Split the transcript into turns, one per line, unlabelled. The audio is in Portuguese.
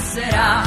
será.